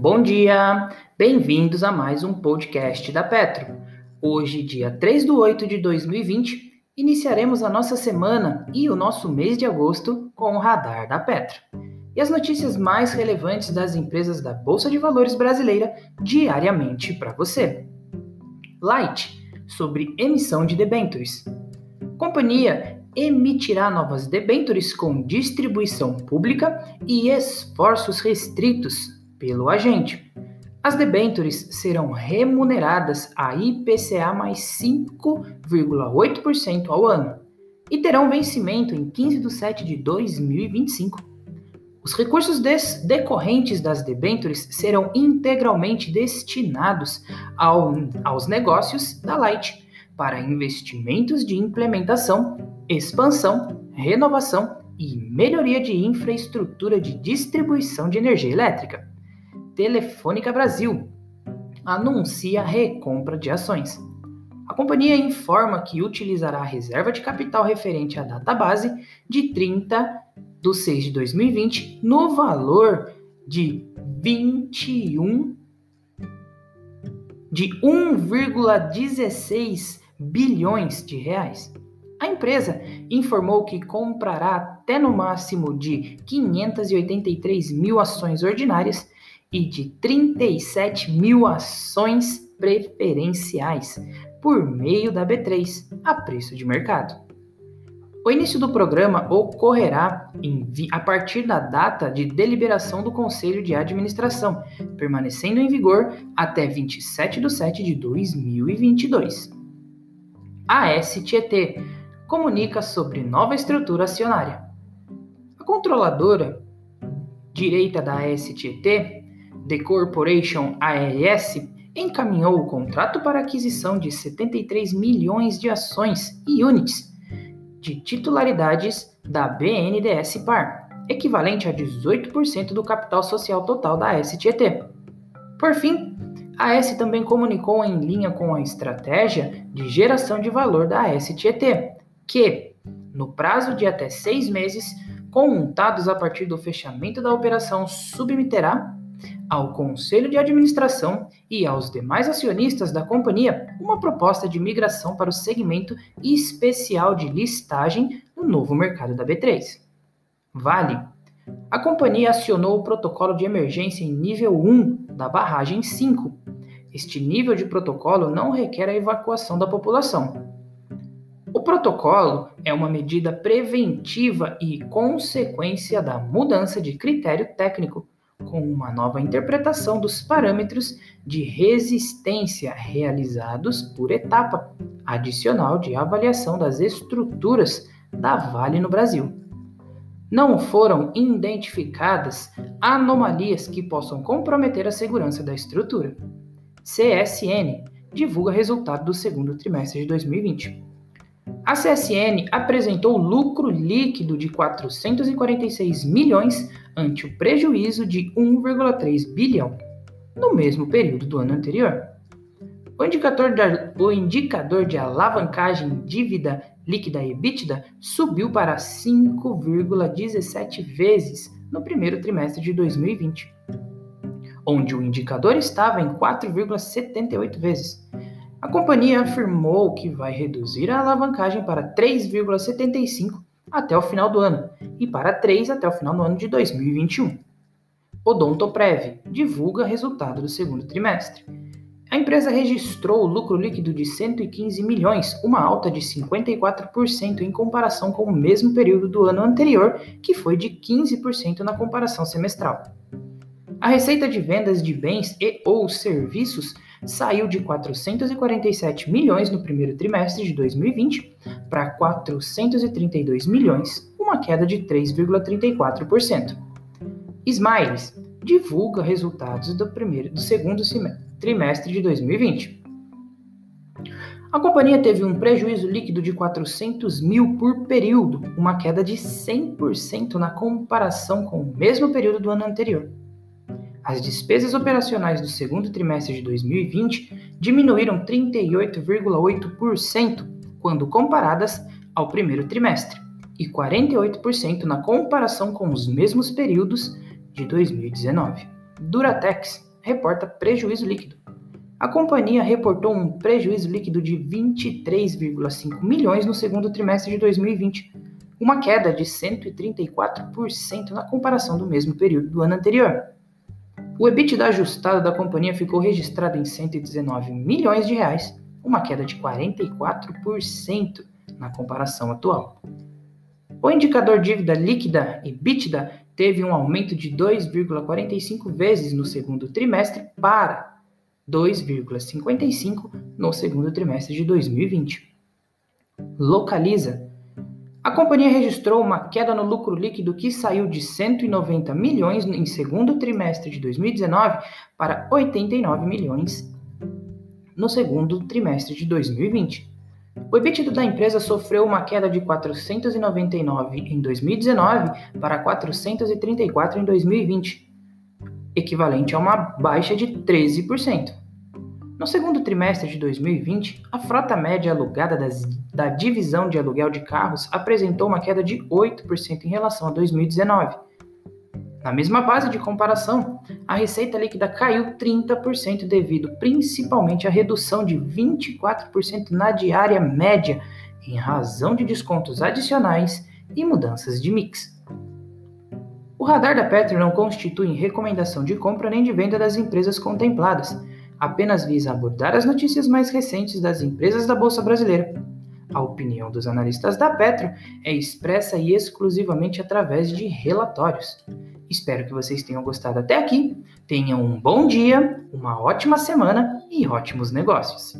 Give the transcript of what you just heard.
Bom dia! Bem-vindos a mais um podcast da Petro. Hoje, dia 3 de 8 de 2020, iniciaremos a nossa semana e o nosso mês de agosto com o radar da Petro. E as notícias mais relevantes das empresas da Bolsa de Valores brasileira diariamente para você. Light, sobre emissão de debêntures. Companhia emitirá novas debêntures com distribuição pública e esforços restritos pelo agente. As debêntures serão remuneradas a IPCA mais 5,8% ao ano e terão vencimento em 15 de 7 de 2025. Os recursos decorrentes das debêntures serão integralmente destinados ao, aos negócios da Light para investimentos de implementação, expansão, renovação e melhoria de infraestrutura de distribuição de energia elétrica. Telefônica Brasil anuncia recompra de ações. A companhia informa que utilizará a reserva de capital referente à database de 30 de 6 de 2020 no valor de 21 de 1,16 bilhões de reais. A empresa informou que comprará até no máximo de 583 mil ações ordinárias e de 37 mil ações preferenciais por meio da B3 a preço de mercado. O início do programa ocorrerá a partir da data de deliberação do Conselho de Administração, permanecendo em vigor até 27 de 7 de 2022. A STT comunica sobre nova estrutura acionária. A controladora direita da STT The Corporation ARS encaminhou o contrato para aquisição de 73 milhões de ações e units de titularidades da BNDES Par, equivalente a 18% do capital social total da STT. Por fim, a S também comunicou em linha com a estratégia de geração de valor da STT, que, no prazo de até seis meses, contados a partir do fechamento da operação, submeterá ao Conselho de Administração e aos demais acionistas da companhia uma proposta de migração para o segmento especial de listagem no novo mercado da B3. Vale. A companhia acionou o protocolo de emergência em nível 1 da barragem 5. Este nível de protocolo não requer a evacuação da população. O protocolo é uma medida preventiva e consequência da mudança de critério técnico com uma nova interpretação dos parâmetros de resistência realizados por etapa adicional de avaliação das estruturas da Vale no Brasil. Não foram identificadas anomalias que possam comprometer a segurança da estrutura. CSN divulga resultado do segundo trimestre de 2020. A CSN apresentou lucro líquido de 446 milhões ante o prejuízo de 1,3 bilhão no mesmo período do ano anterior. O indicador, o indicador de alavancagem dívida líquida EBITDA subiu para 5,17 vezes no primeiro trimestre de 2020, onde o indicador estava em 4,78 vezes. A companhia afirmou que vai reduzir a alavancagem para 3,75 até o final do ano e para 3 até o final do ano de 2021. Odontoprev divulga resultado do segundo trimestre. A empresa registrou lucro líquido de 115 milhões, uma alta de 54% em comparação com o mesmo período do ano anterior, que foi de 15% na comparação semestral. A receita de vendas de bens e ou serviços saiu de 447 milhões no primeiro trimestre de 2020 para 432 milhões, uma queda de 3,34%. Smiles divulga resultados do, primeiro, do segundo trimestre de 2020. A companhia teve um prejuízo líquido de 400 mil por período, uma queda de 100% na comparação com o mesmo período do ano anterior. As despesas operacionais do segundo trimestre de 2020 diminuíram 38,8% quando comparadas ao primeiro trimestre e 48% na comparação com os mesmos períodos de 2019. Duratex reporta prejuízo líquido. A companhia reportou um prejuízo líquido de 23,5 milhões no segundo trimestre de 2020, uma queda de 134% na comparação do mesmo período do ano anterior. O EBITDA ajustado da companhia ficou registrado em 119 milhões de reais, uma queda de 44% na comparação atual. O indicador dívida líquida EBITDA teve um aumento de 2,45 vezes no segundo trimestre para 2,55 no segundo trimestre de 2020. Localiza. A companhia registrou uma queda no lucro líquido que saiu de 190 milhões em segundo trimestre de 2019 para 89 milhões no segundo trimestre de 2020. O EBITDA da empresa sofreu uma queda de 499 em 2019 para 434 em 2020 equivalente a uma baixa de 13%. No segundo trimestre de 2020, a frota média alugada das, da divisão de aluguel de carros apresentou uma queda de 8% em relação a 2019. Na mesma base de comparação, a receita líquida caiu 30% devido principalmente à redução de 24% na diária média em razão de descontos adicionais e mudanças de mix. O radar da Petro não constitui recomendação de compra nem de venda das empresas contempladas, apenas visa abordar as notícias mais recentes das empresas da Bolsa Brasileira. A opinião dos analistas da Petro é expressa e exclusivamente através de relatórios. Espero que vocês tenham gostado até aqui. Tenham um bom dia, uma ótima semana e ótimos negócios.